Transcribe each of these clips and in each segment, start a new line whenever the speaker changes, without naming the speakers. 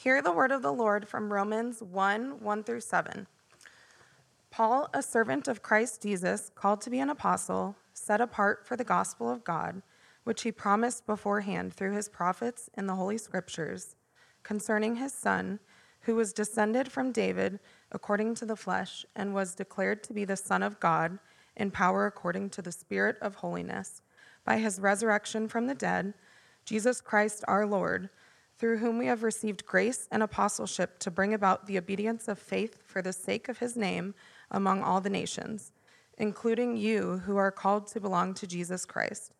Hear the word of the Lord from Romans 1 1 through 7. Paul, a servant of Christ Jesus, called to be an apostle, set apart for the gospel of God, which he promised beforehand through his prophets in the Holy Scriptures, concerning his Son, who was descended from David according to the flesh, and was declared to be the Son of God in power according to the Spirit of holiness, by his resurrection from the dead, Jesus Christ our Lord through whom we have received grace and apostleship to bring about the obedience of faith for the sake of his name among all the nations, including you who are called to belong to Jesus Christ.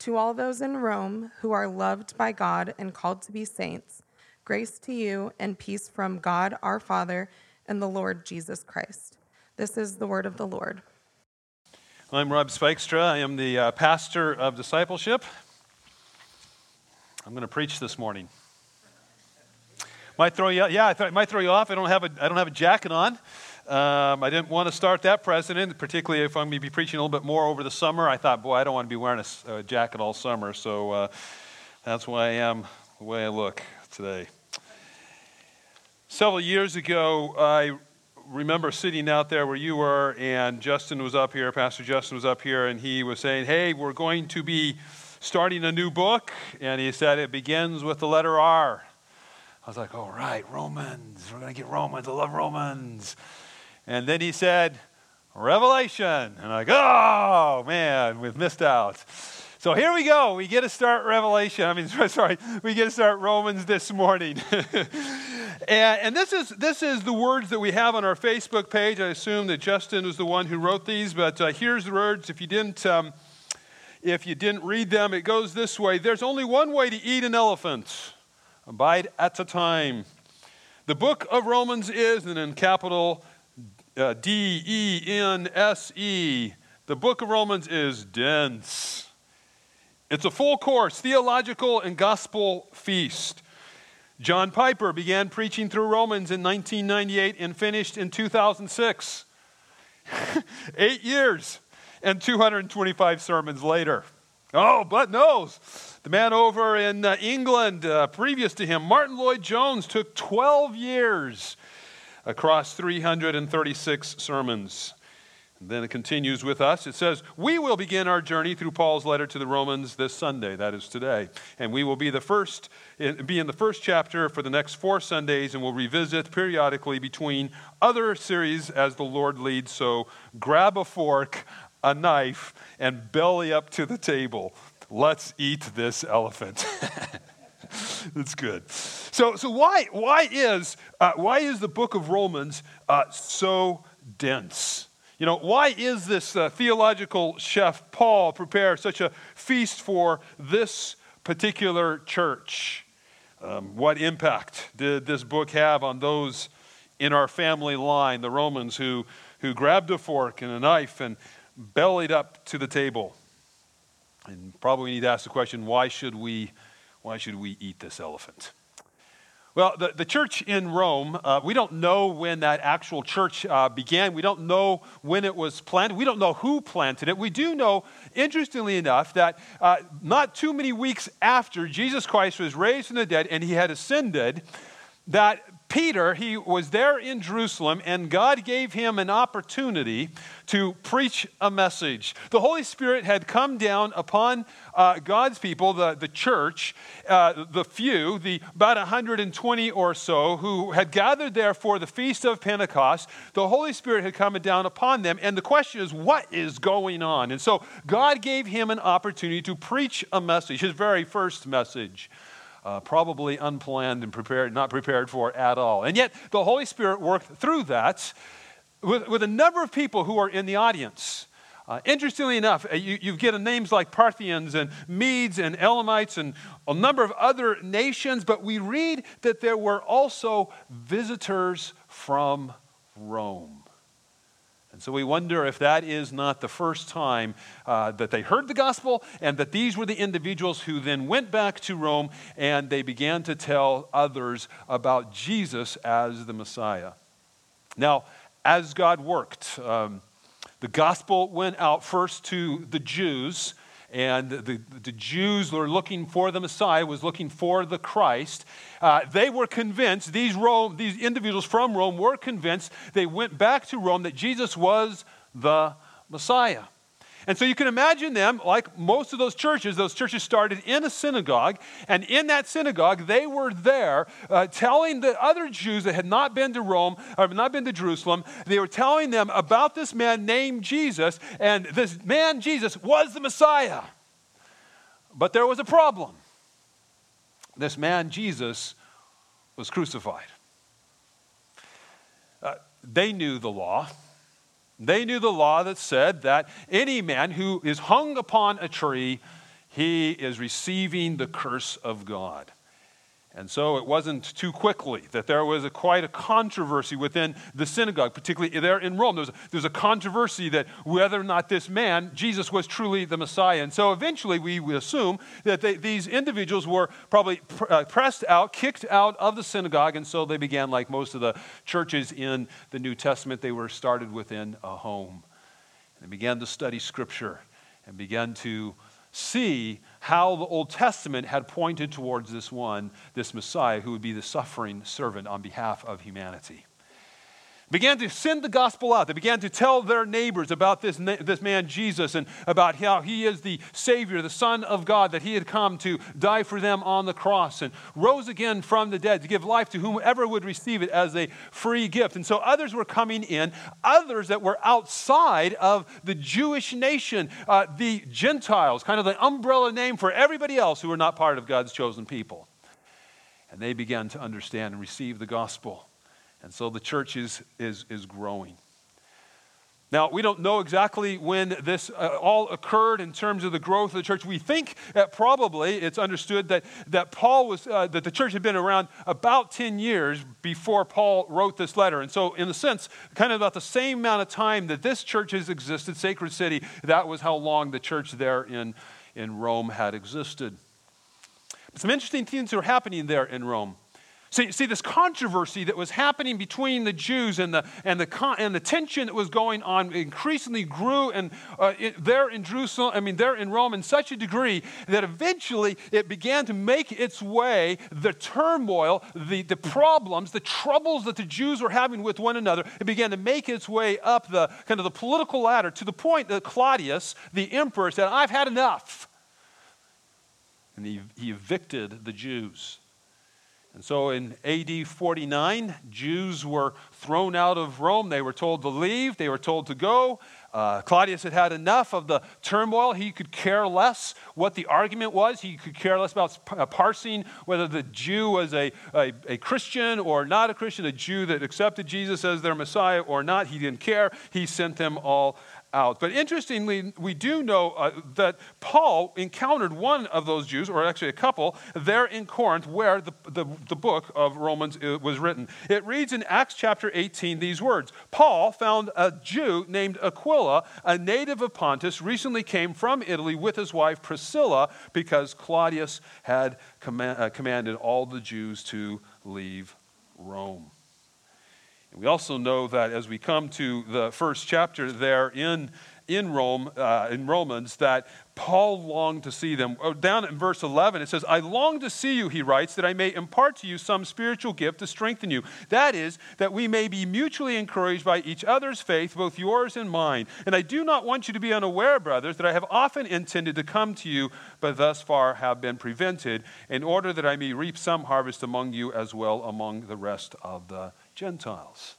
To all those in Rome who are loved by God and called to be saints, grace to you and peace from God our Father and the Lord Jesus Christ. This is the word of the Lord.
I'm Rob Spikestra. I am the uh, pastor of discipleship. I'm going to preach this morning. Might throw you, yeah, I might throw you off. I don't have a, I don't have a jacket on. Um, I didn't want to start that precedent, particularly if I'm going to be preaching a little bit more over the summer. I thought, boy, I don't want to be wearing a, a jacket all summer, so uh, that's why I am the way I look today. Several years ago, I remember sitting out there where you were, and Justin was up here, Pastor Justin was up here, and he was saying, Hey, we're going to be starting a new book. And he said it begins with the letter R. I was like, all right, Romans. We're going to get Romans. I love Romans. And then he said, Revelation. And I'm like, oh, man, we've missed out. So here we go. We get to start Revelation. I mean, sorry, we get to start Romans this morning. and, and, this is this is the words that we have on our Facebook page. I assume that Justin was the one who wrote these, but uh, here's the words. If you didn't, um, if you didn't read them, it goes this way: There's only one way to eat an elephant. A bite at a time. The book of Romans is, and in capital uh, D E N S E, the book of Romans is dense. It's a full course, theological and gospel feast. John Piper began preaching through Romans in 1998 and finished in 2006. Eight years and 225 sermons later. Oh, but knows. The man over in uh, England, uh, previous to him, Martyn Lloyd-Jones, took 12 years across 336 sermons. And then it continues with us. It says, We will begin our journey through Paul's letter to the Romans this Sunday, that is today. And we will be the first be in the first chapter for the next four Sundays, and we'll revisit periodically between other series as the Lord leads. So grab a fork, a knife, and belly up to the table. Let's eat this elephant. That's good. So, so why, why, is, uh, why is the book of Romans uh, so dense? You know, why is this uh, theological chef Paul prepare such a feast for this particular church? Um, what impact did this book have on those in our family line, the Romans who, who grabbed a fork and a knife and bellied up to the table. And probably we need to ask the question why should we, why should we eat this elephant? Well, the, the church in Rome, uh, we don't know when that actual church uh, began. We don't know when it was planted. We don't know who planted it. We do know, interestingly enough, that uh, not too many weeks after Jesus Christ was raised from the dead and he had ascended, that Peter, he was there in Jerusalem, and God gave him an opportunity to preach a message. The Holy Spirit had come down upon uh, God's people, the, the church, uh, the few, the about 120 or so, who had gathered there for the Feast of Pentecost. The Holy Spirit had come down upon them, and the question is, what is going on? And so God gave him an opportunity to preach a message, his very first message uh, probably unplanned and prepared, not prepared for at all. And yet, the Holy Spirit worked through that with, with a number of people who are in the audience. Uh, interestingly enough, uh, you, you get names like Parthians and Medes and Elamites and a number of other nations, but we read that there were also visitors from Rome. So we wonder if that is not the first time uh, that they heard the gospel and that these were the individuals who then went back to Rome and they began to tell others about Jesus as the Messiah. Now, as God worked, um, the gospel went out first to the Jews and the, the Jews were looking for the Messiah, was looking for the Christ. Uh, they were convinced, these, Rome, these individuals from Rome were convinced, they went back to Rome that Jesus was the Messiah. And so you can imagine them, like most of those churches, those churches started in a synagogue, and in that synagogue, they were there uh, telling the other Jews that had not been to Rome or not been to Jerusalem, they were telling them about this man named Jesus, and this man, Jesus, was the Messiah. But there was a problem. This man, Jesus, was crucified. Uh, they knew the law. They knew the law that said that any man who is hung upon a tree, he is receiving the curse of God. And so it wasn't too quickly that there was a, quite a controversy within the synagogue, particularly there in Rome. There was, there a controversy that whether or not this man, Jesus, was truly the Messiah. And so eventually we, we assume that they, these individuals were probably pr- uh, pressed out, kicked out of the synagogue. And so they began, like most of the churches in the New Testament, they were started within a home. And they began to study Scripture and began to see how the Old Testament had pointed towards this one, this Messiah, who would be the suffering servant on behalf of humanity began to send the gospel out. They began to tell their neighbors about this, this man Jesus and about how he is the Savior, the Son of God, that he had come to die for them on the cross and rose again from the dead to give life to whomever would receive it as a free gift. And so others were coming in, others that were outside of the Jewish nation, uh, the Gentiles, kind of the umbrella name for everybody else who were not part of God's chosen people. And they began to understand and receive the gospel. And so the church is, is, is growing. Now, we don't know exactly when this uh, all occurred in terms of the growth of the church. We think that probably it's understood that, that Paul was, uh, that the church had been around about 10 years before Paul wrote this letter. And so, in a sense, kind of about the same amount of time that this church has existed, Sacred City, that was how long the church there in, in Rome had existed. Some interesting things are happening there in Rome. See, see this controversy that was happening between the Jews and the, and the, and the tension that was going on increasingly grew and, uh, it, there in Jerusalem, I mean, there in Rome in such a degree that eventually it began to make its way, the turmoil, the, the problems, the troubles that the Jews were having with one another, it began to make its way up the kind of the political ladder to the point that Claudius, the emperor, said, I've had enough. And he, he evicted the Jews. And so in AD 49, Jews were thrown out of Rome. They were told to leave, they were told to go. Uh, Claudius had had enough of the turmoil. He could care less what the argument was. He could care less about uh, parsing whether the Jew was a, a, a Christian or not a Christian, a Jew that accepted Jesus as their Messiah or not. He didn't care. He sent them all out. But interestingly, we do know uh, that Paul encountered one of those Jews, or actually a couple, there in Corinth where the, the, the book of Romans uh, was written. It reads in Acts chapter 18 these words Paul found a Jew named Aquila, a native of Pontus, recently came from Italy with his wife Priscilla because Claudius had command, uh, commanded all the Jews to leave Rome. We also know that as we come to the first chapter there in, in Rome, uh, in Romans, that Paul longed to see them. Oh, down in verse 11, it says, I long to see you, he writes, that I may impart to you some spiritual gift to strengthen you. That is, that we may be mutually encouraged by each other's faith, both yours and mine. And I do not want you to be unaware, brothers, that I have often intended to come to you, but thus far have been prevented, in order that I may reap some harvest among you as well among the rest of the Gentiles.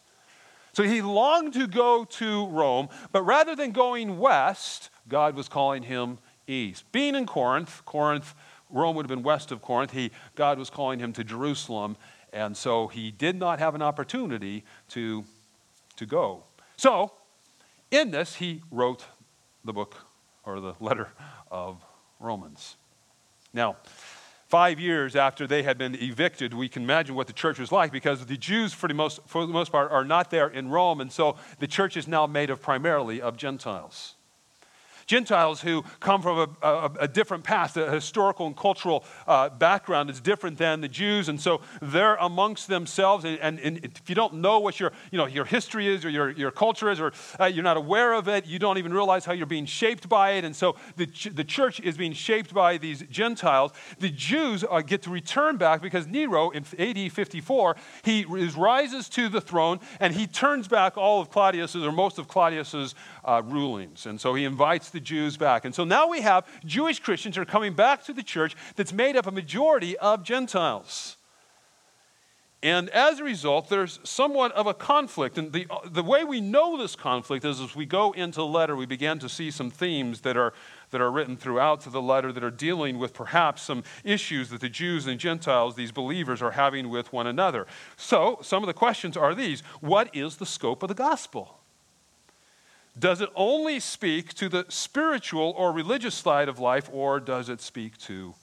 So he longed to go to Rome, but rather than going west, God was calling him east. Being in Corinth, Corinth, Rome would have been west of Corinth, he, God was calling him to Jerusalem, and so he did not have an opportunity to, to go. So, in this, he wrote the book or the letter of Romans. Now, Five years after they had been evicted, we can imagine what the church was like because the Jews, for the most, for the most part, are not there in Rome, and so the church is now made of primarily of Gentiles. Gentiles who come from a, a, a different past, a historical and cultural uh, background is different than the Jews. And so they're amongst themselves. And, and, and, if you don't know what your, you know, your history is or your, your culture is, or uh, you're not aware of it, you don't even realize how you're being shaped by it. And so the, ch- the church is being shaped by these Gentiles. The Jews uh, get to return back because Nero in AD 54, he rises to the throne and he turns back all of Claudius's or most of Claudius's uh, rulings. And so he invites the Jews back. And so now we have Jewish Christians are coming back to the church that's made up a majority of Gentiles. And as a result, there's somewhat of a conflict. And the, the way we know this conflict is as we go into the letter, we begin to see some themes that are, that are written throughout the letter that are dealing with perhaps some issues that the Jews and Gentiles, these believers, are having with one another. So, some of the questions are these What is the scope of the gospel? Does it only speak to the spiritual or religious side of life, or does it speak to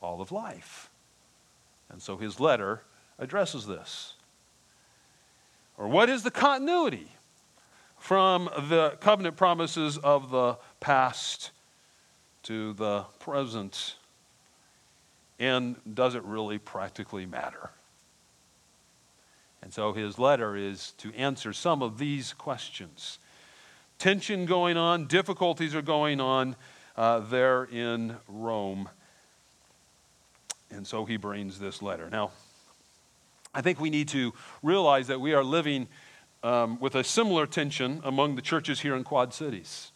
all of life? And so his letter addresses this. Or what is the continuity from the covenant promises of the past to the present? And does it really practically matter? And so his letter is to answer some of these questions. Tension going on, difficulties are going on uh, there in Rome. And so he brings this letter. Now, I think we need to realize that we are living um, with a similar tension among the churches here in Quad Cities.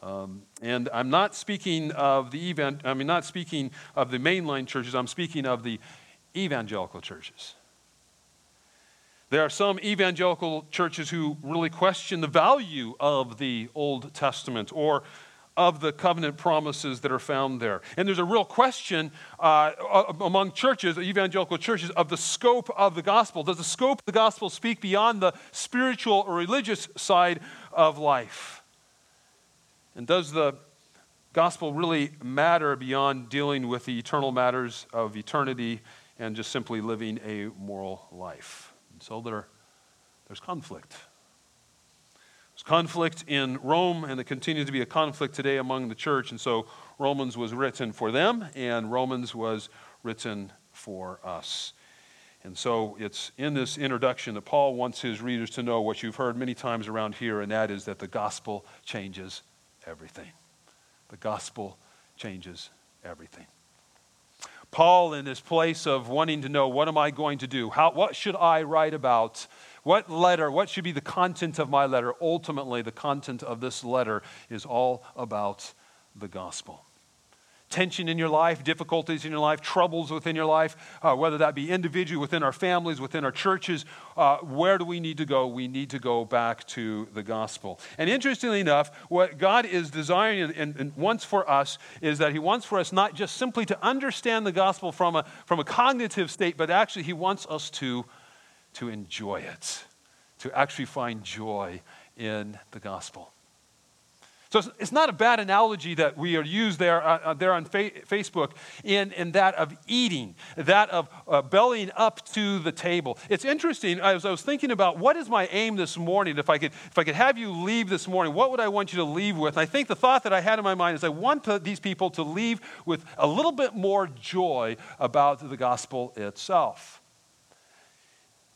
Um, and I'm not speaking of the event, I mean, not speaking of the mainline churches, I'm speaking of the evangelical churches. There are some evangelical churches who really question the value of the Old Testament or of the covenant promises that are found there. And there's a real question uh, among churches, evangelical churches, of the scope of the gospel. Does the scope of the gospel speak beyond the spiritual or religious side of life? And does the gospel really matter beyond dealing with the eternal matters of eternity and just simply living a moral life? And so there, there's conflict. There's conflict in Rome, and it continues to be a conflict today among the church. And so Romans was written for them, and Romans was written for us. And so it's in this introduction that Paul wants his readers to know what you've heard many times around here, and that is that the gospel changes everything. The gospel changes everything. Paul, in this place of wanting to know, what am I going to do? How, what should I write about? What letter, what should be the content of my letter? Ultimately, the content of this letter is all about the gospel. Tension in your life, difficulties in your life, troubles within your life, uh, whether that be individually, within our families, within our churches, uh, where do we need to go? We need to go back to the gospel. And interestingly enough, what God is desiring and, and, and wants for us is that He wants for us not just simply to understand the gospel from a, from a cognitive state, but actually He wants us to to enjoy it, to actually find joy in the gospel. So it's not a bad analogy that we are used there, uh, uh, there on fa- Facebook in, in that of eating, that of uh, bellying up to the table. It's interesting, as I was thinking about what is my aim this morning, if I could, if I could have you leave this morning, what would I want you to leave with? I think the thought that I had in my mind is I want to, these people to leave with a little bit more joy about the gospel itself.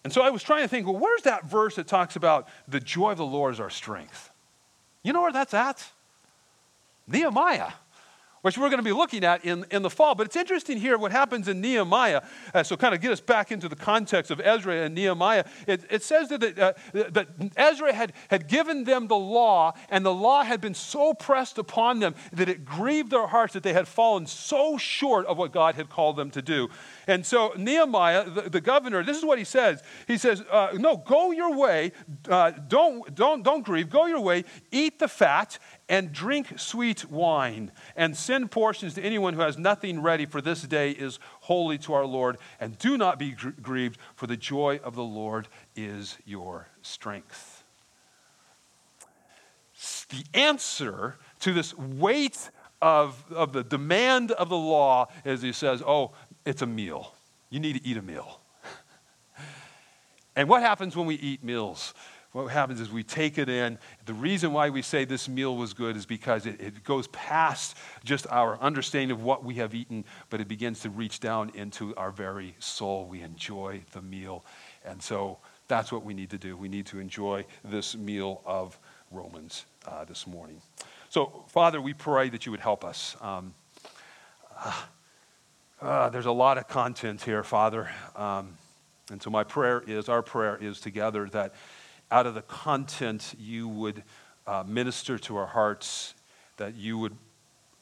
And so I was trying to think, well, where's that verse that talks about the joy of the Lord is our strength? You know where that's at? Nehemiah which we're going to be looking at in, in the fall. But it's interesting here what happens in Nehemiah. Uh, so, kind of get us back into the context of Ezra and Nehemiah. It, it says that, uh, that Ezra had, had given them the law, and the law had been so pressed upon them that it grieved their hearts that they had fallen so short of what God had called them to do. And so, Nehemiah, the, the governor, this is what he says. He says, uh, No, go your way. Uh, don't, don't, don't grieve. Go your way. Eat the fat and drink sweet wine, and send portions to anyone who has nothing ready, for this day is holy to our Lord. And do not be gr- grieved, for the joy of the Lord is your strength. The answer to this weight of, of the demand of the law is he says, Oh, it's a meal. You need to eat a meal. and what happens when we eat meals? what happens is we take it in. The reason why we say this meal was good is because it, it, goes past just our understanding of what we have eaten, but it begins to reach down into our very soul. We enjoy the meal. And so that's what we need to do. We need to enjoy this meal of Romans uh, this morning. So, Father, we pray that you would help us. Um, uh, uh, there's a lot of content here, Father. Um, and so, my prayer is, our prayer is together that out of the content, you would uh, minister to our hearts, that you would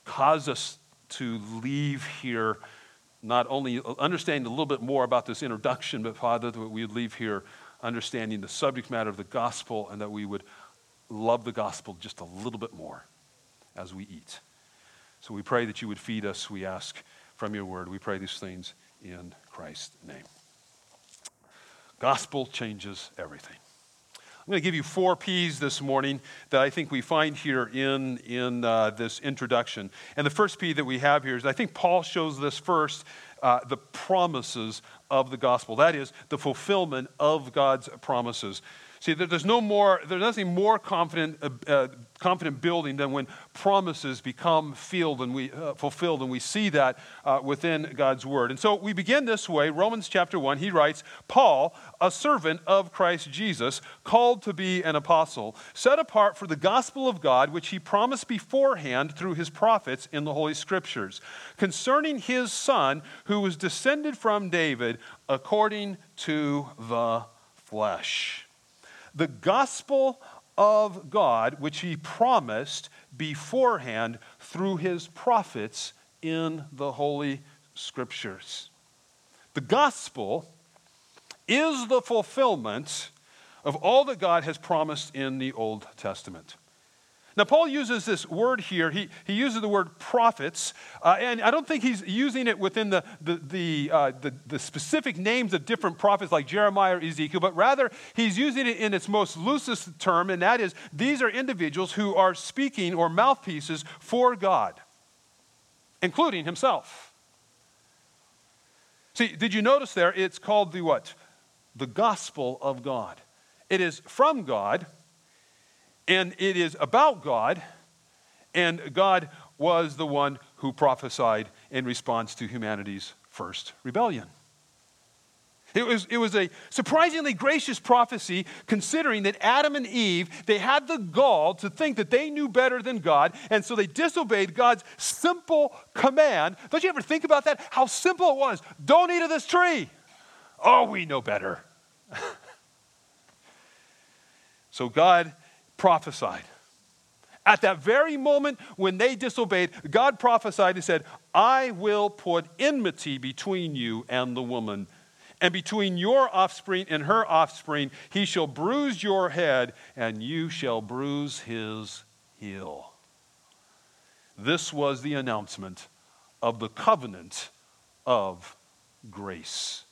cause us to leave here not only understanding a little bit more about this introduction, but Father, that we would leave here understanding the subject matter of the gospel and that we would love the gospel just a little bit more as we eat. So we pray that you would feed us, we ask from your word. We pray these things in Christ's name. Gospel changes everything. I'm going to give you four P's this morning that I think we find here in, in uh, this introduction. And the first P that we have here is I think Paul shows this first uh, the promises of the gospel. That is, the fulfillment of God's promises. See, there's no more, there's nothing more confident, uh, uh, confident building than when promises become filled and we, uh, fulfilled, and we see that uh, within God's word. And so we begin this way. Romans chapter 1, he writes, Paul, a servant of Christ Jesus, called to be an apostle, set apart for the gospel of God, which he promised beforehand through his prophets in the Holy Scriptures, concerning his son, who was descended from David according to the flesh the gospel of God, which he promised beforehand through his prophets in the Holy Scriptures. The gospel is the fulfillment of all that God has promised in the Old Testament. Now, Paul uses this word here. He, he uses the word prophets, uh, and I don't think he's using it within the, the, the, uh, the, the, specific names of different prophets like Jeremiah or Ezekiel, but rather he's using it in its most loosest term, and that is these are individuals who are speaking or mouthpieces for God, including himself. See, did you notice there? It's called the what? The gospel of God. It is from God and it is about God, and God was the one who prophesied in response to humanity's first rebellion. It was, it was a surprisingly gracious prophecy considering that Adam and Eve, they had the gall to think that they knew better than God, and so they disobeyed God's simple command. Don't you ever think about that? How simple it was. Don't eat of this tree. Oh, we know better. so God prophesied. At that very moment when they disobeyed, God prophesied and said, I will put enmity between you and the woman, and between your offspring and her offspring. He shall bruise your head, and you shall bruise his heel. This was the announcement of the covenant of grace.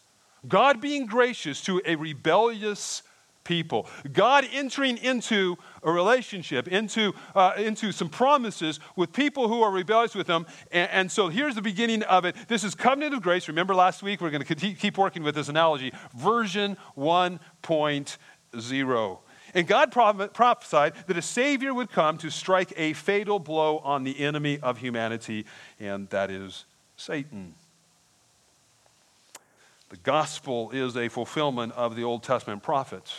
God being gracious to a rebellious people. God entering into a relationship, into, uh, into some promises with people who are rebellious with Him. And, and, so here's the beginning of it. This is covenant of grace. Remember last week, we're going to keep working with this analogy. Version 1.0. And God prophesied that a Savior would come to strike a fatal blow on the enemy of humanity, and that is Satan. The gospel is a fulfillment of the Old Testament prophets.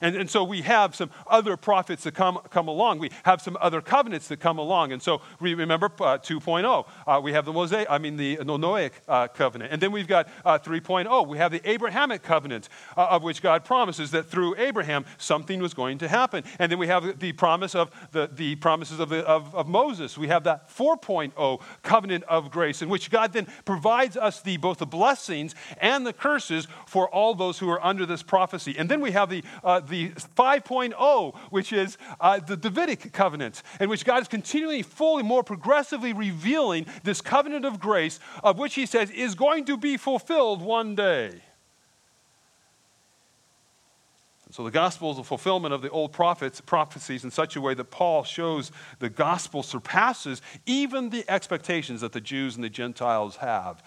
And, and so we have some other prophets that come, come along. We have some other covenants that come along. And so we remember uh, 2.0. Uh, we have the Mosaic, I mean the Noahic uh, covenant. And then we've got uh, 3.0. We have the Abrahamic covenant, uh, of which God promises that through Abraham something was going to happen. And then we have the promise of the, the promises of, the, of, of Moses. We have that 4.0 covenant of grace, in which God then provides us the, both the blessings and the curses for all those who are under this prophecy. And then we have the uh, the 5.0, which is uh, the Davidic covenant, in which God is continually, fully, more progressively revealing this covenant of grace, of which he says is going to be fulfilled one day. So the gospel is a fulfillment of the old prophets, prophecies in such a way that Paul shows the gospel surpasses even the expectations that the Jews and the Gentiles have.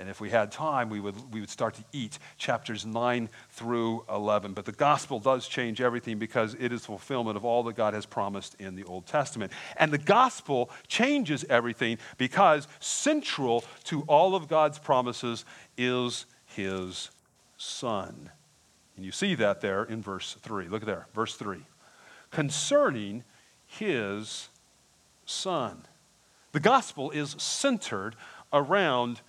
And if we had time, we would, we would start to eat chapters 9 through 11. But the gospel does change everything because it is fulfillment of all that God has promised in the Old Testament. And the gospel changes everything because central to all of God's promises is his son. And you see that there in verse 3. Look there, verse 3. Concerning his son. The gospel is centered around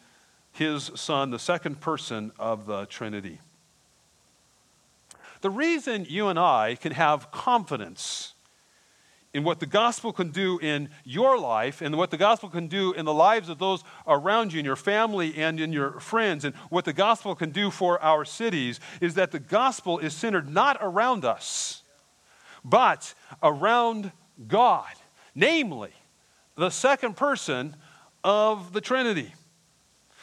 his son, the second person of the Trinity. The reason you and I can have confidence in what the gospel can do in your life and what the gospel can do in the lives of those around you, in your family and in your friends, and what the gospel can do for our cities is that the gospel is centered not around us, but around God, namely, the second person of the Trinity.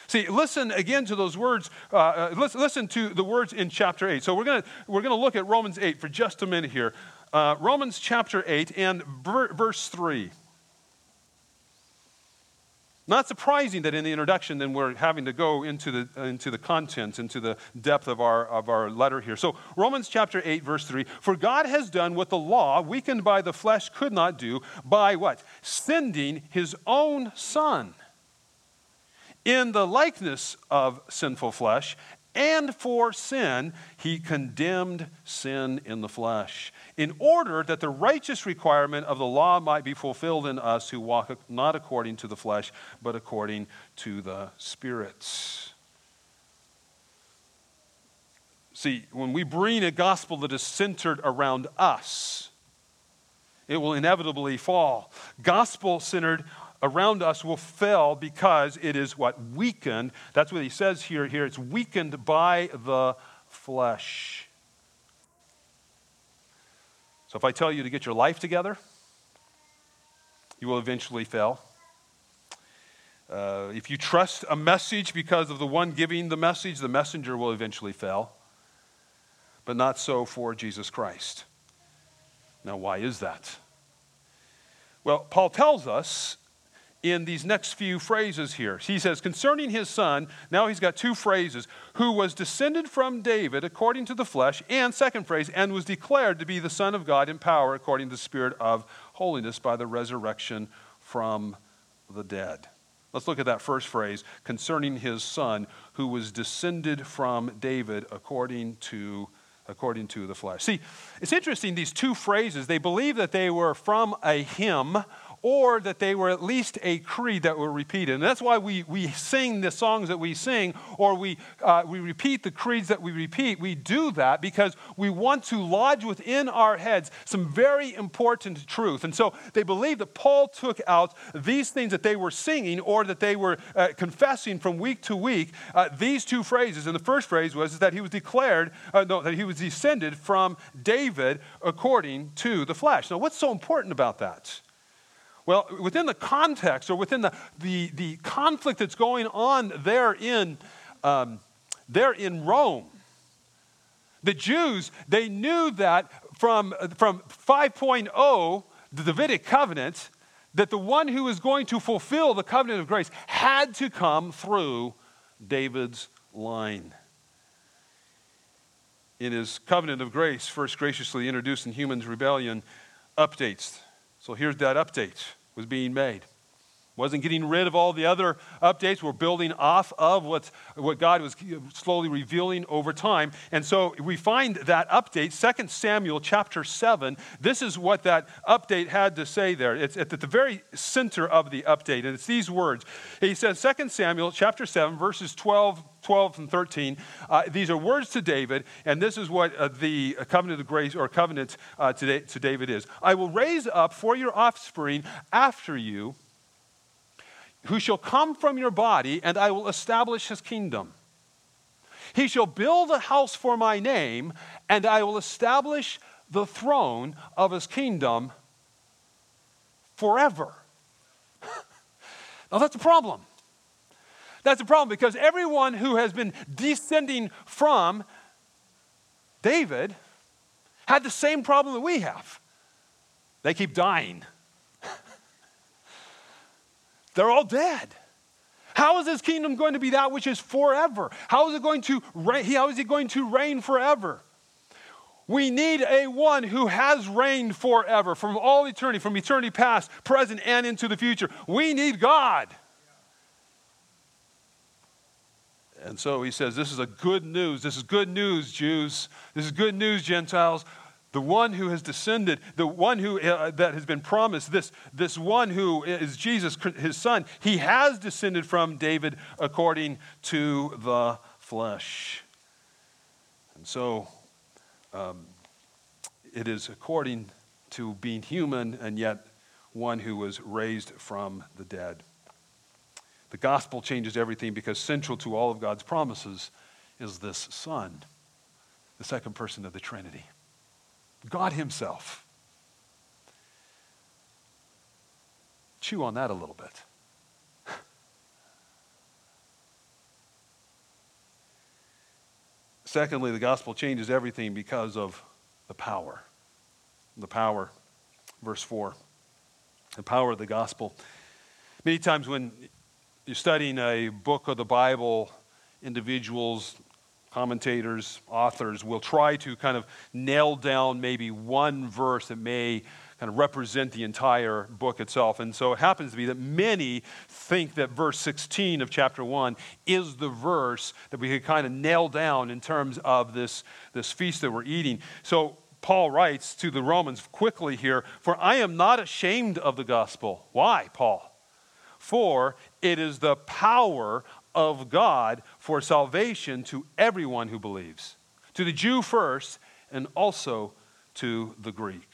See, listen again to those words. Uh, uh, listen, listen to the words in chapter 8. So we're going we're to look at Romans 8 for just a minute here. Uh, Romans chapter 8 and verse 3. Not surprising that in the introduction, then we're having to go into the, into the content, into the depth of our, of our letter here. So, Romans chapter 8, verse 3 For God has done what the law, weakened by the flesh, could not do by what? Sending his own Son in the likeness of sinful flesh, and for sin, he condemned sin in the flesh, in order that the righteous requirement of the law might be fulfilled in us who walk not according to the flesh, but according to the spirits. See, when we bring a gospel that is centered around us, it will inevitably fall. Gospel centered around us will fail because it is what? Weakened. That's what he says here. Here it's weakened by the flesh. So if I tell you to get your life together, you will eventually fail. Uh, if you trust a message because of the one giving the message, the messenger will eventually fail. But not so for Jesus Christ. Now, why is that? Well, Paul tells us in these next few phrases here. He says, concerning his son, now he's got two phrases, who was descended from David according to the flesh, and second phrase, and was declared to be the Son of God in power according to the Spirit of holiness by the resurrection from the dead. Let's look at that first phrase concerning his son, who was descended from David according to according to the flesh. See, it's interesting, these two phrases, they believe that they were from a hymn or that they were at least a creed that were repeated. And that's why we, we sing the songs that we sing, or we, uh, we repeat the creeds that we repeat. We do that because we want to lodge within our heads some very important truth. And so they believe that Paul took out these things that they were singing or that they were uh, confessing from week to week, uh, these two phrases. And the first phrase was that he was declared, uh, no, that he was descended from David according to the flesh. Now, what's so important about that? Well, within the context or within the, the, the conflict that's going on there in, um, there in Rome, the Jews, they knew that from, from 5.0, the Davidic covenant, that the one who was going to fulfill the covenant of grace had to come through David's line. In his covenant of grace, first graciously introduced in Human's Rebellion, updates. So here's that update was being made. Wasn't getting rid of all the other updates. We're building off of what's, what God was slowly revealing over time. And so we find that update, 2 Samuel chapter 7. This is what that update had to say there. It's at the very center of the update, and it's these words. He says, 2 Samuel chapter 7, verses 12 12 and 13. Uh, these are words to David, and this is what uh, the covenant of grace or covenant uh, to, to David is. I will raise up for your offspring after you who shall come from your body, and I will establish his kingdom. He shall build a house for my name, and I will establish the throne of his kingdom forever. now, that's a problem. That's a problem because everyone who has been descending from David had the same problem that we have. They keep dying. They're all dead. How is his kingdom going to be that which is forever? How is it going to reign? How is he going to reign forever? We need a one who has reigned forever from all eternity, from eternity past, present, and into the future. We need God. And so he says, This is a good news. This is good news, Jews. This is good news, Gentiles. The one who has descended, the one who uh, that has been promised, this, this one who is Jesus, his son, he has descended from David according to the flesh. And so um, it is according to being human and yet one who was raised from the dead. The gospel changes everything because central to all of God's promises is this Son, the second person of the Trinity. God Himself. Chew on that a little bit. Secondly, the gospel changes everything because of the power. The power. Verse 4. The power of the gospel. Many times when you're studying a book of the Bible, individuals commentators, authors will try to kind of nail down maybe one verse that may kind of represent the entire book itself. And so it happens to be that many think that verse 16 of chapter 1 is the verse that we could kind of nail down in terms of this, this feast that we're eating. So Paul writes to the Romans quickly here For I am not ashamed of the gospel. Why, Paul? For it is the power of God for salvation to everyone who believes, to the Jew first, and also to the Greek.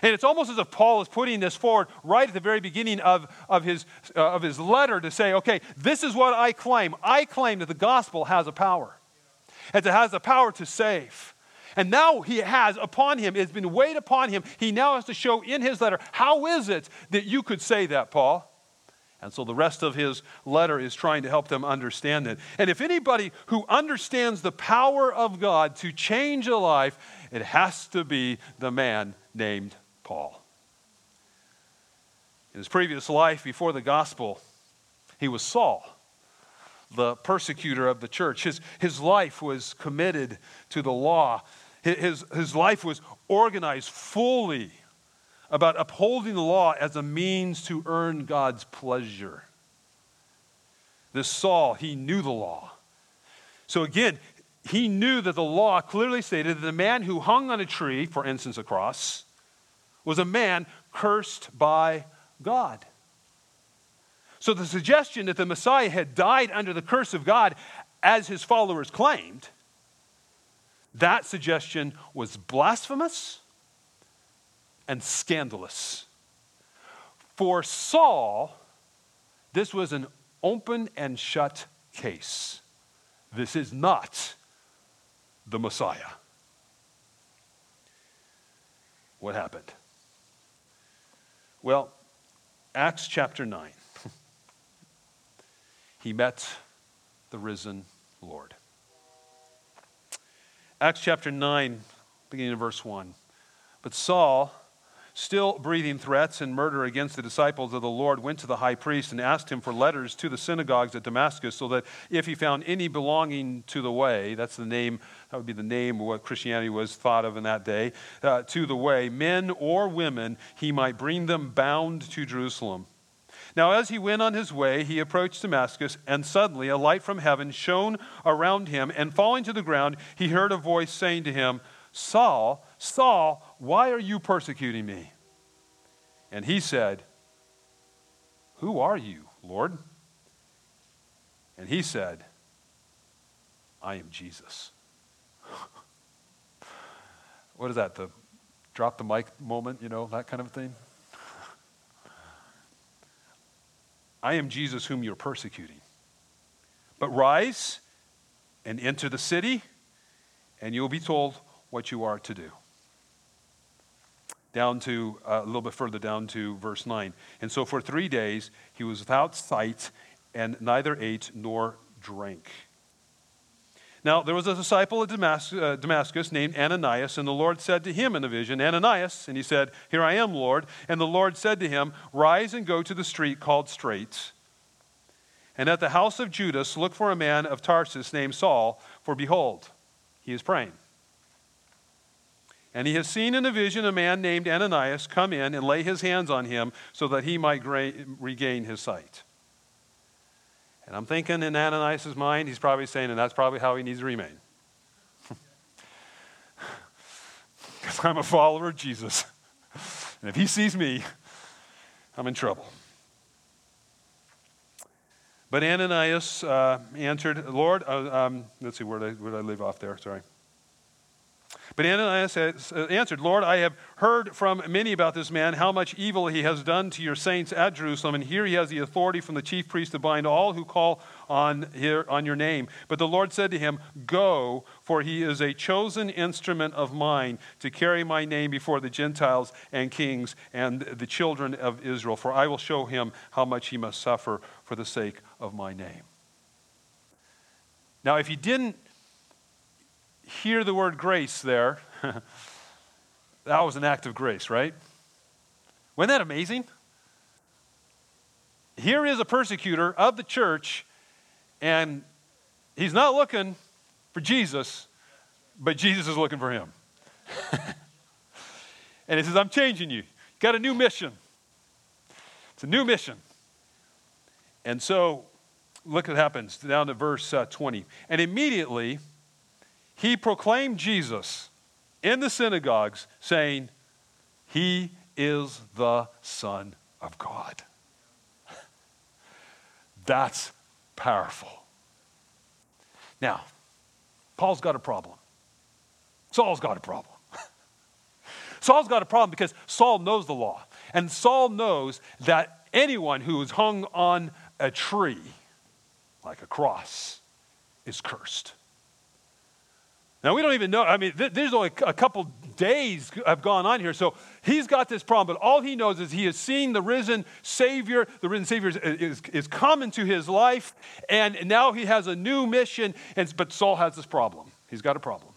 And it's almost as if Paul is putting this forward right at the very beginning of, of, his, uh, of his letter to say, okay, this is what I claim. I claim that the gospel has a power, and it has the power to save. And now he has upon him, it's been weighed upon him. He now has to show in his letter, how is it that you could say that, Paul? And so the rest of his letter is trying to help them understand it. And if anybody who understands the power of God to change a life, it has to be the man named Paul. In his previous life before the gospel, he was Saul, the persecutor of the church. His, his life was committed to the law, his, his life was organized fully about upholding the law as a means to earn God's pleasure. This Saul, he knew the law. So again, he knew that the law clearly stated that the man who hung on a tree, for instance, a cross, was a man cursed by God. So the suggestion that the Messiah had died under the curse of God, as his followers claimed, that suggestion was blasphemous and scandalous. For Saul, this was an open and shut case. This is not the Messiah. What happened? Well, Acts chapter 9. he met the risen Lord. Acts chapter 9, beginning in verse 1. But Saul, still breathing threats and murder against the disciples of the Lord, went to the high priest and asked him for letters to the synagogues at Damascus, so that if he found any belonging to the way, that's the name, that would be the name of what Christianity was thought of in that day, uh, to the way, men or women, he might bring them bound to Jerusalem. Now, as he went on his way, he approached Damascus, and suddenly a light from heaven shone around him, and falling to the ground, he heard a voice saying to him, Saul, Saul, why are you persecuting me? And he said, Who are you, Lord? And he said, I am Jesus. what is that? The drop the mic moment, you know, that kind of thing? I am Jesus whom you're persecuting. But rise and enter the city, and you'll be told what you are to do down to uh, a little bit further down to verse 9. And so for three days he was without sight and neither ate nor drank. Now, there was a disciple of Damascus, uh, Damascus, named Ananias, and the Lord said to him in a vision, Ananias, and he said, Here I am, Lord. And the Lord said to him, Rise and go to the street called Straight And at the house of Judas, look for a man of Tarsus named Saul, for behold, he is praying. And he has seen in a vision a man named Ananias come in and lay his hands on him so that he might gra- regain his sight. And I'm thinking in Ananias' mind, he's probably saying, and that's probably how he needs to remain. Because I'm a follower of Jesus. And if he sees me, I'm in trouble. But Ananias uh, answered, Lord, uh, um, let's see, where did, I, where did I leave off there? Sorry. But Ananias answered, Lord, I have heard from many about this man, how much evil he has done to your saints at Jerusalem, and here he has the authority from the chief priest to bind all who call on, here, on your name. But the Lord said to him, Go, for he is a chosen instrument of mine to carry my name before the Gentiles and kings and the children of Israel, for I will show him how much he must suffer for the sake of my name. Now, if you didn't hear the word grace there, that was an act of grace, right? Wasn't that amazing? Here is a persecutor of the church, and he's not looking for Jesus, but Jesus is looking for him. and he says, I'm changing you. Got a new mission. It's a new mission. And so, look what happens down to verse uh, 20. And immediately, he proclaimed Jesus in the synagogues, saying, He is the Son of God. That's powerful. Now, Paul's got a problem. Saul's got a problem. Saul's got a problem because Saul knows the law. And Saul knows that anyone who is hung on a tree, like a cross, is cursed. Now, we don't even know. I mean, th- there's only a couple days have gone on here. So he's got this problem, but all he knows is he has seen the risen Savior. The risen Savior is, is, is into his life, and now he has a new mission. And, but Saul has this problem. He's got a problem.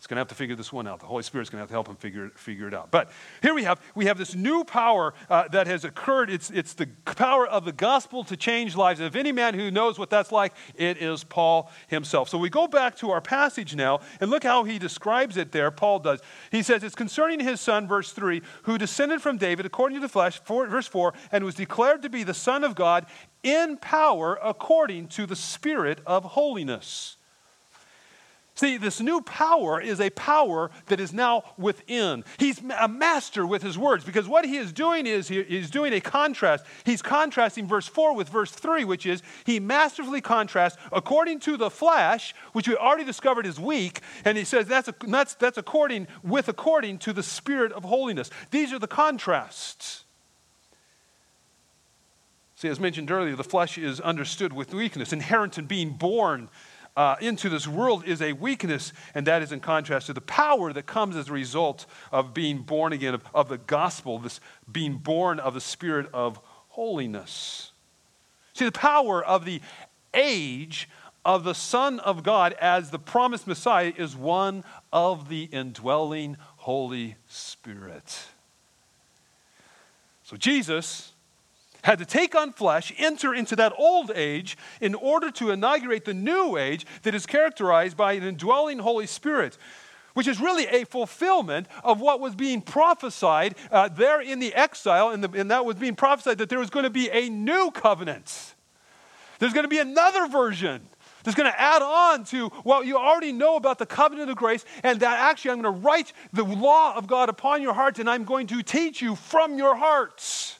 He's going to have to figure this one out. The Holy Spirit's going to have to help him figure, figure it out. But here we have, we have this new power uh, that has occurred. It's, it's the power of the gospel to change lives. And if any man who knows what that's like, it is Paul himself. So we go back to our passage now and look how he describes it there. Paul does. He says, It's concerning his son, verse 3, who descended from David according to the flesh, four, verse 4, and was declared to be the Son of God in power according to the Spirit of holiness. See, this new power is a power that is now within. He's a master with his words because what he is doing is he, he's doing a contrast. He's contrasting verse 4 with verse 3, which is he masterfully contrasts according to the flesh, which we already discovered is weak, and he says that's, that's, that's according with according to the spirit of holiness. These are the contrasts. See, as mentioned earlier, the flesh is understood with weakness, inherent in being born uh, into this world is a weakness, and that is in contrast to the power that comes as a result of being born again, of, of the gospel, this being born of the spirit of holiness. See, the power of the age of the Son of God as the promised Messiah is one of the indwelling Holy Spirit. So, Jesus had to take on flesh, enter into that old age in order to inaugurate the new age that is characterized by an indwelling Holy Spirit, which is really a fulfillment of what was being prophesied uh, there in the exile, and, the, and that was being prophesied that there was going to be a new covenant. There's going to be another version that's going to add on to what you already know about the covenant of grace, and that actually I'm going to write the law of God upon your hearts, and I'm going to teach you from your hearts.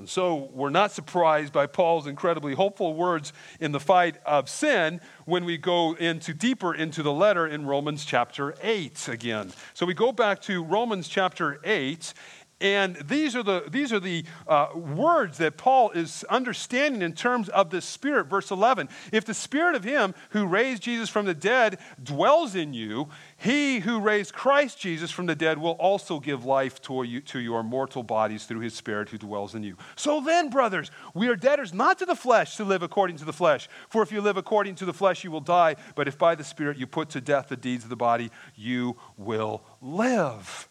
And so we're not surprised by Paul's incredibly hopeful words in the fight of sin when we go into deeper into the letter in Romans chapter 8 again. So we go back to Romans chapter 8 and these are the, these are the uh, words that Paul is understanding in terms of the Spirit. Verse 11 If the Spirit of Him who raised Jesus from the dead dwells in you, He who raised Christ Jesus from the dead will also give life to, you, to your mortal bodies through His Spirit who dwells in you. So then, brothers, we are debtors not to the flesh to live according to the flesh. For if you live according to the flesh, you will die. But if by the Spirit you put to death the deeds of the body, you will live.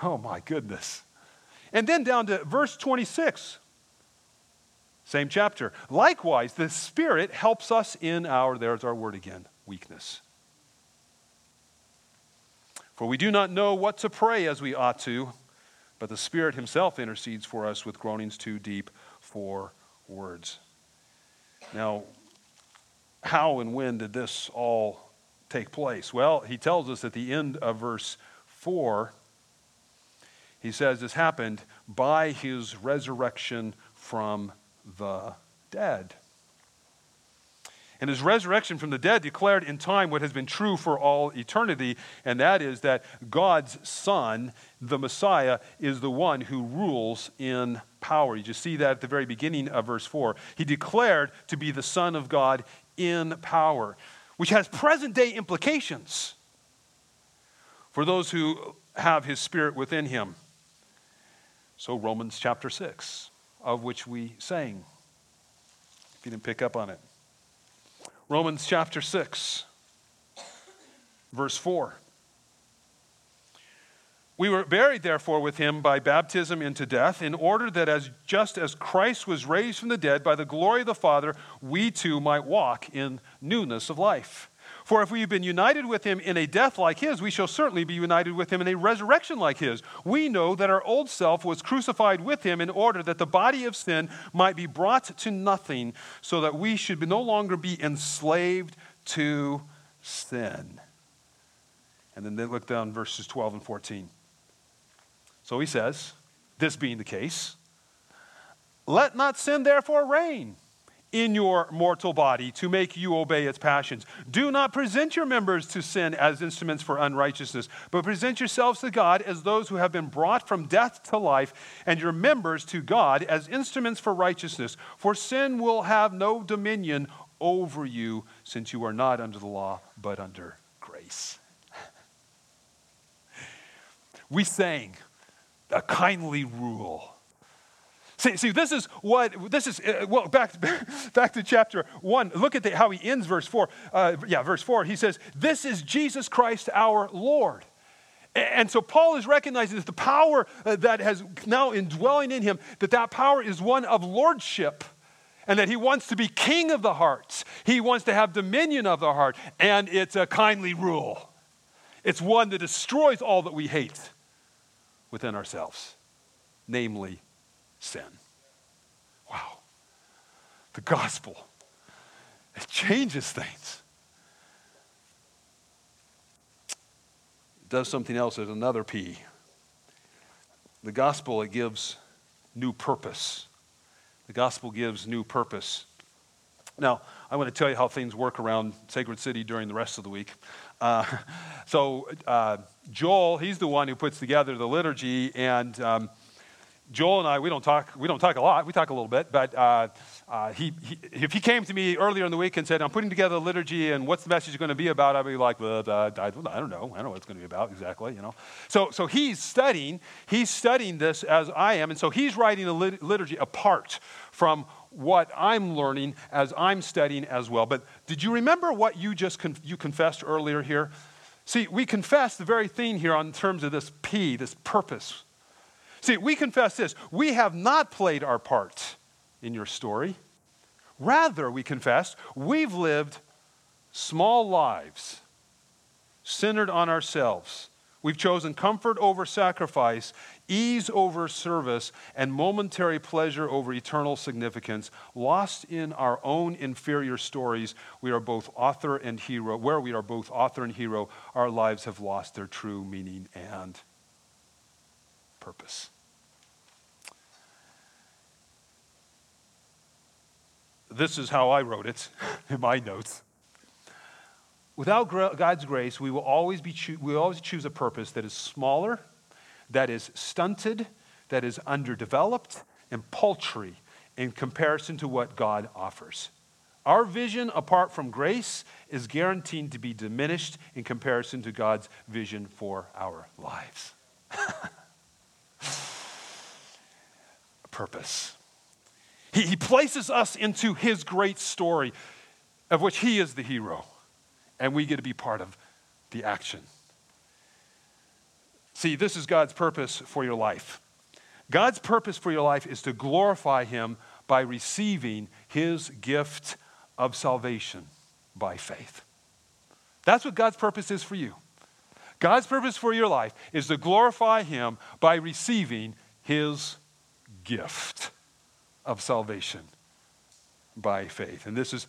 Oh, my goodness. And then down to verse 26. Same chapter. Likewise, the Spirit helps us in our, there's our word again, weakness. For we do not know what to pray as we ought to, but the Spirit Himself intercedes for us with groanings too deep for words. Now, how and when did this all take place? Well, he tells us at the end of verse 4, he says this happened by his resurrection from the dead. And his resurrection from the dead declared in time what has been true for all eternity, and that is that God's Son, the Messiah, is the one who rules in power. You just see that at the very beginning of verse 4. He declared to be the Son of God in power, which has present day implications for those who have his Spirit within him. So, Romans chapter 6 of which we sang. If you didn't pick up on it, Romans chapter 6, verse 4. We were buried, therefore, with him by baptism into death, in order that as just as Christ was raised from the dead by the glory of the Father, we too might walk in newness of life. For if we have been united with him in a death like his, we shall certainly be united with him in a resurrection like his. We know that our old self was crucified with him in order that the body of sin might be brought to nothing, so that we should no longer be enslaved to sin. And then they look down verses 12 and 14. So he says, this being the case, let not sin therefore reign in your mortal body to make you obey its passions. Do not present your members to sin as instruments for unrighteousness, but present yourselves to God as those who have been brought from death to life, and your members to God as instruments for righteousness. For sin will have no dominion over you, since you are not under the law, but under grace. we sang a kindly rule See, see, this is what, this is, uh, well, back, back to chapter one. Look at the, how he ends verse four. Uh, yeah, verse four. He says, This is Jesus Christ our Lord. And so Paul is recognizing that the power uh, that has now indwelling in him, that that power is one of lordship and that he wants to be king of the hearts. He wants to have dominion of the heart, and it's a kindly rule. It's one that destroys all that we hate within ourselves, namely sin. Wow. The gospel, it changes things. It does something else There's another P. The gospel, it gives new purpose. The gospel gives new purpose. Now, I want to tell you how things work around Sacred City during the rest of the week. Uh, so, uh, Joel, he's the one who puts together the liturgy, and um, Joel and I, we don't talk, we don't talk a lot. We talk a little bit, but uh, uh, he, he, if he came to me earlier in the week and said, I'm putting together a liturgy and what's the message going to be about, I'd be like, I, don't know. I don't know what it's going to be about exactly, you know. So, so he's studying, he's studying this as I am, and so he's writing a lit- liturgy apart from what I'm learning as I'm studying as well. But did you remember what you just con- you confessed earlier here? See, we confess the very thing here on terms of this P, this purpose See, we confess this we have not played our part in your story. Rather, we confess, we've lived small lives centered on ourselves. We've chosen comfort over sacrifice, ease over service, and momentary pleasure over eternal significance. Lost in our own inferior stories, we are both author and hero. Where we are both author and hero, our lives have lost their true meaning and purpose. This is how I wrote it in my notes. Without God's grace, we will always, be cho- we always choose a purpose that is smaller, that is stunted, that is underdeveloped, and paltry in comparison to what God offers. Our vision apart from grace is guaranteed to be diminished in comparison to God's vision for our lives. purpose. He, he places us into his great story of which he is the hero, and we get to be part of the action. See, this is God's purpose for your life. God's purpose for your life is to glorify him by receiving his gift of salvation by faith. That's what God's purpose is for you. God's purpose for your life is to glorify him by receiving his gift of salvation by faith. And this is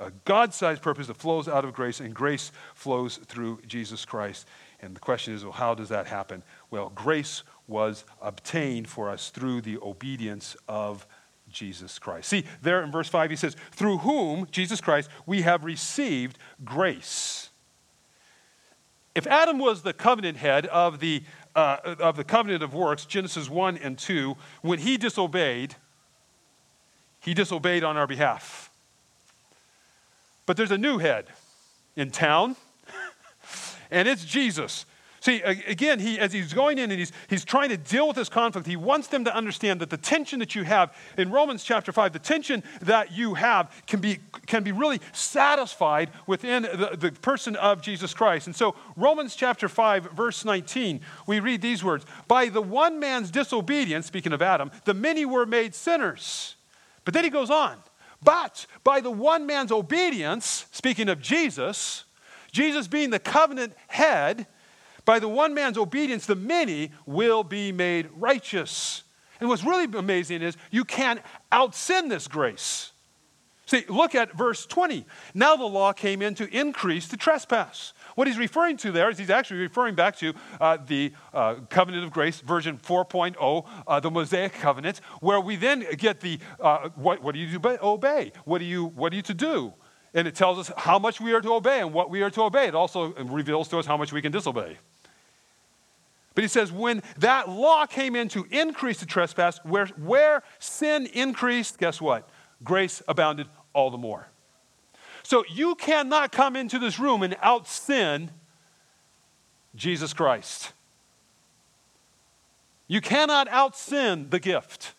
a God sized purpose that flows out of grace, and grace flows through Jesus Christ. And the question is, well, how does that happen? Well, grace was obtained for us through the obedience of Jesus Christ. See, there in verse 5, he says, Through whom, Jesus Christ, we have received grace. If Adam was the covenant head of the, uh, of the covenant of works, Genesis 1 and 2, when he disobeyed, he disobeyed on our behalf. But there's a new head in town, and it's Jesus. See, again, he, as he's going in and he's, he's trying to deal with this conflict, he wants them to understand that the tension that you have in Romans chapter 5, the tension that you have can be, can be really satisfied within the, the person of Jesus Christ. And so, Romans chapter 5, verse 19, we read these words By the one man's disobedience, speaking of Adam, the many were made sinners. But then he goes on, but by the one man's obedience, speaking of Jesus, Jesus being the covenant head, by the one man's obedience, the many will be made righteous. And what's really amazing is you can't out sin this grace. See, look at verse 20. Now the law came in to increase the trespass. What he's referring to there is he's actually referring back to uh, the uh, covenant of grace, version 4.0, uh, the Mosaic covenant, where we then get the uh, what, what do you do, obey? What do you what are you to do? And it tells us how much we are to obey and what we are to obey. It also reveals to us how much we can disobey. But he says, when that law came in to increase the trespass, where, where sin increased, guess what? Grace abounded all the more. So you cannot come into this room and out sin Jesus Christ. You cannot out sin the gift.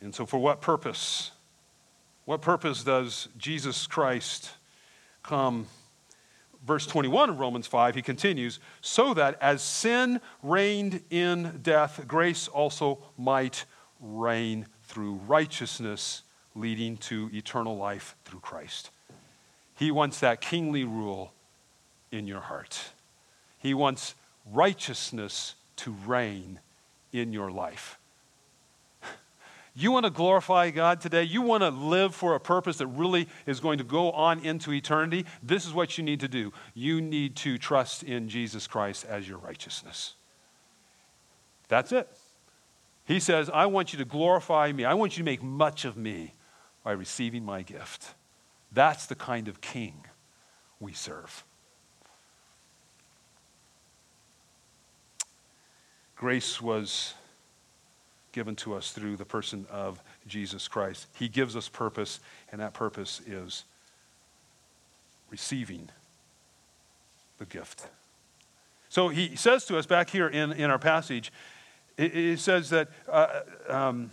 And so, for what purpose? What purpose does Jesus Christ come, verse 21 of Romans 5, he continues, so that as sin reigned in death, grace also might reign through righteousness, leading to eternal life through Christ. He wants that kingly rule in your heart. He wants righteousness to reign in your life. You want to glorify God today? You want to live for a purpose that really is going to go on into eternity? This is what you need to do. You need to trust in Jesus Christ as your righteousness. That's it. He says, I want you to glorify me. I want you to make much of me by receiving my gift. That's the kind of king we serve. Grace was given to us through the person of Jesus Christ. He gives us purpose, and that purpose is receiving the gift. So he says to us back here in, in our passage, it, says that, uh, um,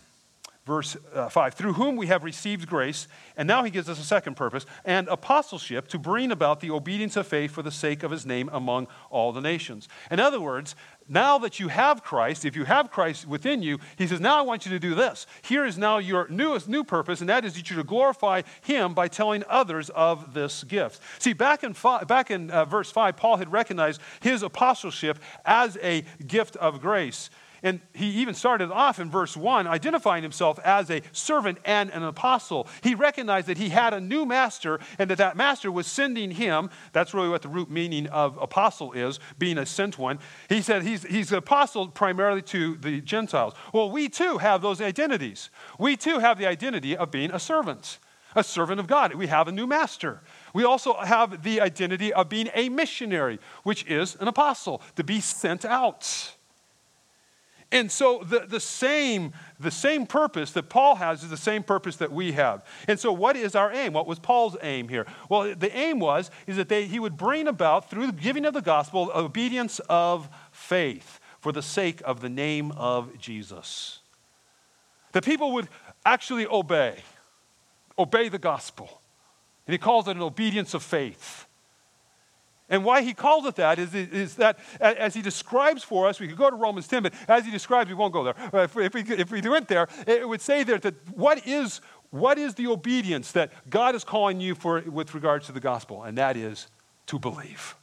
verse uh, 5, through whom we have received grace, and now he gives us a second purpose, and apostleship to bring about the obedience of faith for the sake of his name among all the nations. In other words, now that you have Christ, if you have Christ within you, he says, Now I want you to do this. Here is now your newest new purpose, and that is that you to glorify him by telling others of this gift. See, back in, five, back in uh, verse 5, Paul had recognized his apostleship as a gift of grace. And he even started off in verse 1 identifying himself as a servant and an apostle. He recognized that he had a new master and that that master was sending him. That's really what the root meaning of apostle is, being a sent one. He said he's, he's an apostle primarily to the Gentiles. Well, we too have those identities. We too have the identity of being a servant, a servant of God. We have a new master. We also have the identity of being a missionary, which is an apostle, to be sent out. And so the, the, same, the same purpose that Paul has is the same purpose that we have. And so what is our aim? What was Paul's aim here? Well, the aim was is that they, he would bring about, through the giving of the gospel, obedience of faith for the sake of the name of Jesus. That people would actually obey, obey the gospel. And he calls it an obedience of faith. And why he calls it that is, is that as he describes for us, we could go to Romans 10, but as he describes, we won't go there. Uh, if we, if we, if we went there, it would say there that what is, what is the obedience that God is calling you for with regards to the gospel? And that is to believe.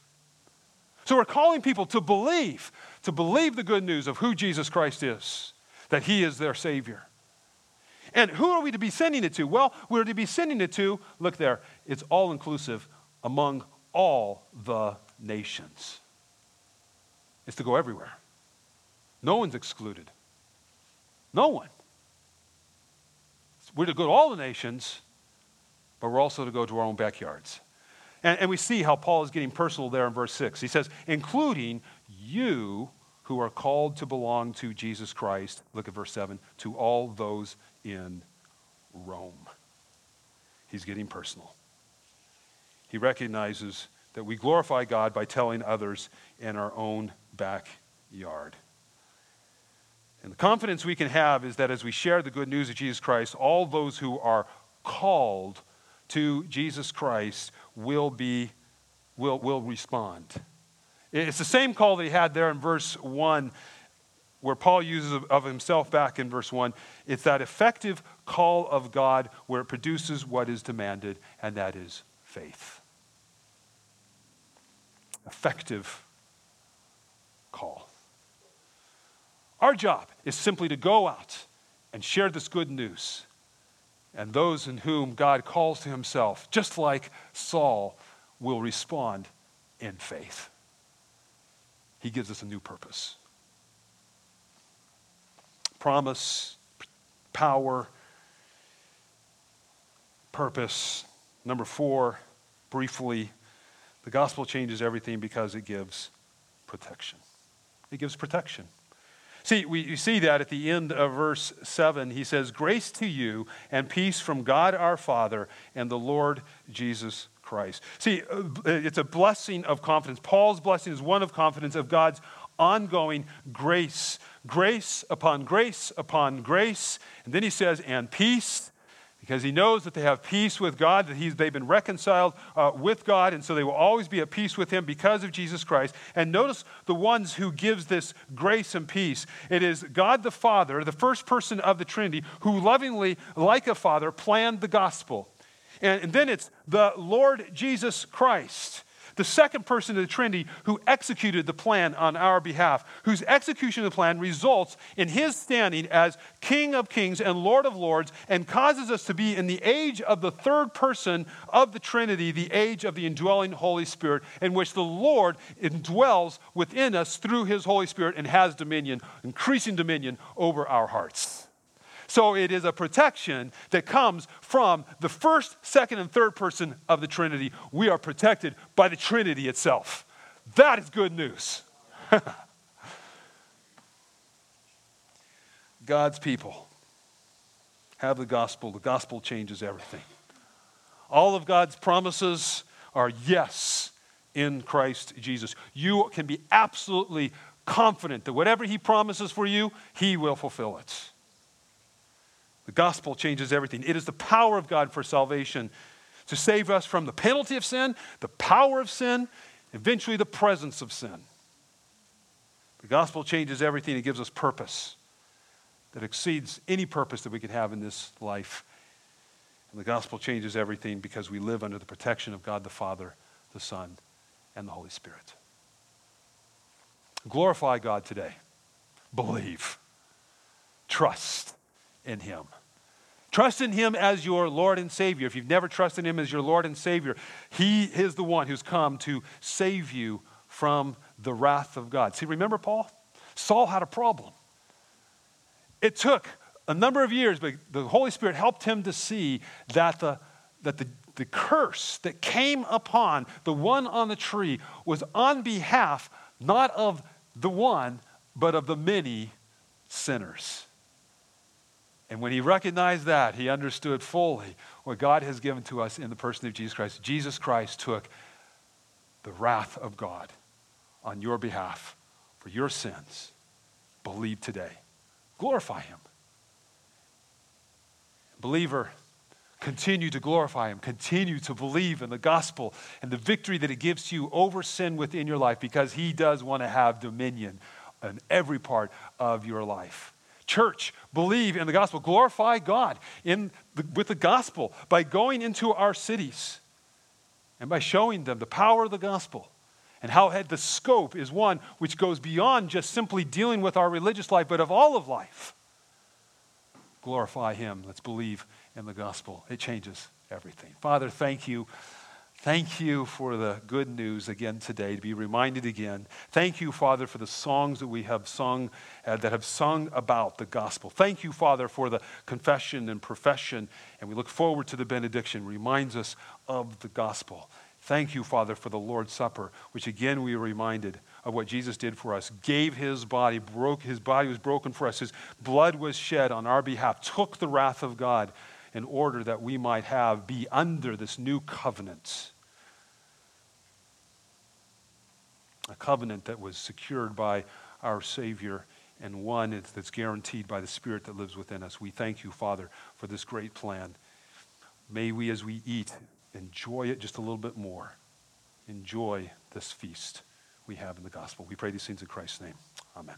So we're calling people to believe, to believe the good news of who Jesus Christ is, that he is their Savior. And who are we to be sending it to? Well, we're to be sending it to, look there, it's all inclusive among all the nations. It's to go everywhere. No one's excluded. No one. We're to go to all the nations, but we're also to go to our own backyards. And, and we see how Paul is getting personal there in verse 6. He says, including you who are called to belong to Jesus Christ, look at verse 7, to all those in Rome. He's getting personal. He recognizes that we glorify God by telling others in our own backyard. And the confidence we can have is that as we share the good news of Jesus Christ, all those who are called to Jesus Christ will be will, will respond. It's the same call that he had there in verse 1 where Paul uses of himself back in verse 1. It's that effective call of God where it produces what is demanded, and that is faith. Effective call. Our job is simply to go out and share this good news and those in whom God calls to himself, just like Saul, will respond in faith. He gives us a new purpose promise, power, purpose. Number four, briefly, the gospel changes everything because it gives protection. It gives protection. See, we you see that at the end of verse 7. He says, Grace to you and peace from God our Father and the Lord Jesus Christ. See, uh, it's a blessing of confidence. Paul's blessing is one of confidence of God's ongoing grace. Grace upon grace upon grace. And then he says, and peace because he knows that they have peace with God, that they've been reconciled uh, with God, and so they will always be at peace with him because of Jesus Christ. And notice the ones who gives this grace and peace. It is God the Father, the first person of the Trinity, who lovingly, like a father, planned the gospel. and, and then it's the Lord Jesus Christ the second person of the Trinity who executed the plan on our behalf, whose execution of the plan results in his standing as King of kings and Lord of lords and causes us to be in the age of the third person of the Trinity, the age of the indwelling Holy Spirit, in which the Lord indwells within us through his Holy Spirit and has dominion, increasing dominion over our hearts. So it is a protection that comes from the first, second, and third person of the Trinity. We are protected by the Trinity itself. That is good news. God's people have the gospel. The gospel changes everything. All of God's promises are yes in Christ Jesus. You can be absolutely confident that whatever He promises for you, He will fulfill it. The gospel changes everything. It is the power of God for salvation to save us from the penalty of sin, the power of sin, eventually the presence of sin. The gospel changes everything. It gives us purpose that exceeds any purpose that we could have in this life. And the gospel changes everything because we live under the protection of God the Father, the Son, and the Holy Spirit. Glorify God today. Believe. Trust in Him. Trust in Him as your Lord and Savior. If you've never trusted Him as your Lord and Savior, He is the one who's come to save you from the wrath of God. See, remember Paul? Saul had a problem. It took a number of years, but the Holy Spirit helped him to see that the, that the, the curse that came upon the one on the tree was on behalf not of the one, but of the many sinners. And when he recognized that, he understood fully what God has given to us in the person of Jesus Christ. Jesus Christ took the wrath of God on your behalf for your sins. Believe today. Glorify him. Believer, Continue to glorify Him. Continue to believe in the gospel and the victory that it gives to you over sin within your life because He does want to have dominion in every part of your life. Church, believe in the gospel. Glorify God in the, with the gospel by going into our cities and by showing them the power of the gospel and how the scope is one which goes beyond just simply dealing with our religious life, but of all of life. Glorify Him. Let's believe in the gospel. It changes everything. Father, thank you. Thank you for the good news again today, to be reminded again. Thank you, Father, for the songs that we have sung, uh, that have sung about the gospel. Thank you, Father, for the confession and profession. And we look forward to the benediction, reminds us of the gospel. Thank you, Father, for the Lord's Supper, which again we are reminded of what Jesus did for us. Gave his body, broke his body was broken for us. His blood was shed on our behalf, took the wrath of God in order that we might have be under this new covenant a covenant that was secured by our Savior and one that's guaranteed by the Spirit that lives within us. We thank you, Father, for this great plan. May we, as we eat, enjoy it just a little bit more. Enjoy this feast we have in the gospel. We pray these things in Christ's name. Amen.